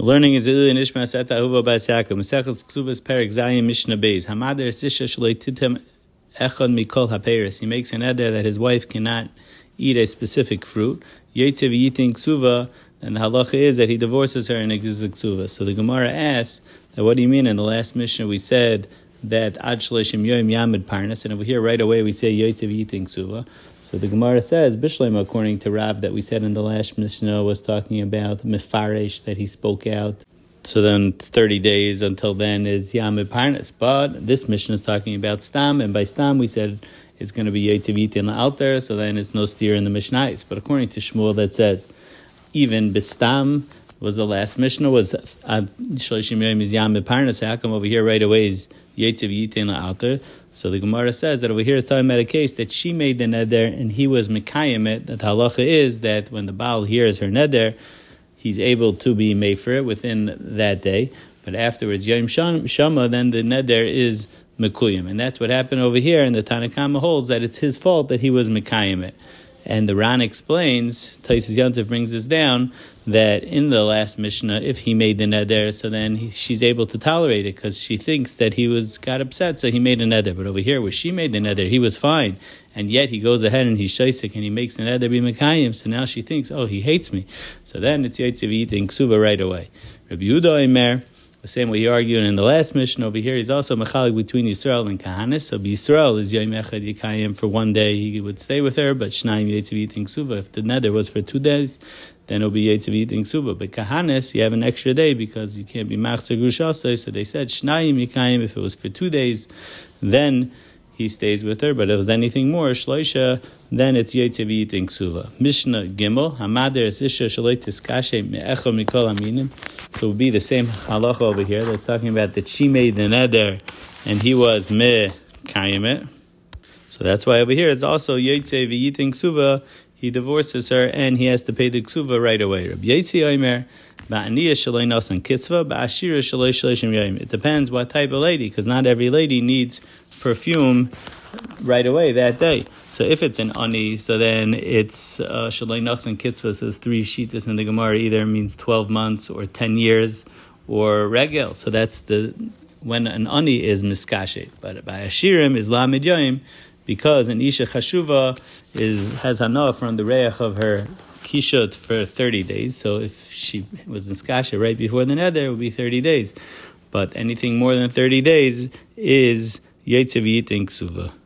Learning is Ili Nishmas Etta Ahuva Bas Yaakov. Mesechus Kesubos Perik Zayin Mishnah Beis. Hamader Sisha Titem Echad Mikol HaPeiris. He makes an eder that his wife cannot eat a specific fruit. Yetziv Yiting Ksuva, and the halacha is that he divorces her and exits the Ksuva. So the Gemara asks, that what do you mean? In the last Mishnah we said that Ad Shaleshim Yoim Yamid Parnas, and over here right away we say Yetziv Yiting Ksuva. So the Gemara says, Bishlema, according to Rav, that we said in the last Mishnah, was talking about Mefaresh, that he spoke out. So then 30 days until then is Yam Parnas. But this Mishnah is talking about Stam, and by Stam we said it's going to be Yetzivit out there, so then it's no steer in the Mishnais. But according to Shmuel, that says, even Bistam was the last Mishnah, was uh, Shalishim Yom is Yam Parnas. How come over here right away is Yetzivit out there? So the Gemara says that over here is talking about a case that she made the neder and he was mekayim it. That halacha is that when the Baal hears her neder, he's able to be made for it within that day. But afterwards, Yom Shama, then the neder is mekuyim. And that's what happened over here. And the Tanakama holds that it's his fault that he was mekayim it. And the Ran explains, Taisus Yontif brings this down, that in the last Mishnah, if he made the neder, so then he, she's able to tolerate it because she thinks that he was got upset, so he made a neder. But over here, where she made the neder, he was fine, and yet he goes ahead and he's shaisik and he makes the neder be mekayim. So now she thinks, oh, he hates me. So then it's yaitziv eating ksuba right away. Rabbi Yehuda Imer, the same way he argued in the last mission over here, he's also machalik between Yisrael and Kahanis. So Yisrael is Yom Echad Yikayim for one day, he would stay with her, but Shnaim Yetziv eating Suva. If the nether was for two days, then it'll be Yetziv eating Suva. But Kahanis, you have an extra day because you can't be Machzer Gushasai. So they said Shnaim Yikayim, if it was for two days, then he stays with her. But if it's anything more, shloisha, then it's yetzev eating ksuva. Mishnah Gimel, Hamader is isha shaloi tiskashe me'echo mikol aminim. So it would be the same halacha over here that's talking about that she made the neder and he was me kayimit. So that's why over here it's also yetzev eating ksuva. He divorces her and he has to pay the ksuva right away. Rabbi Yetzi Omer, it depends what type of lady, because not every lady needs perfume right away that day. So if it's an ani, so then it's shalei uh, and kitzvah says three shitas in the Gemara either means twelve months or ten years or regel. So that's the when an ani is miskashe. But by ashirim is la because an isha chashuva is has hana from the reach of her kishut for 30 days. So if she was in skasha right before the nether, it would be 30 days. But anything more than 30 days is Yetziv Yiting Ksuva.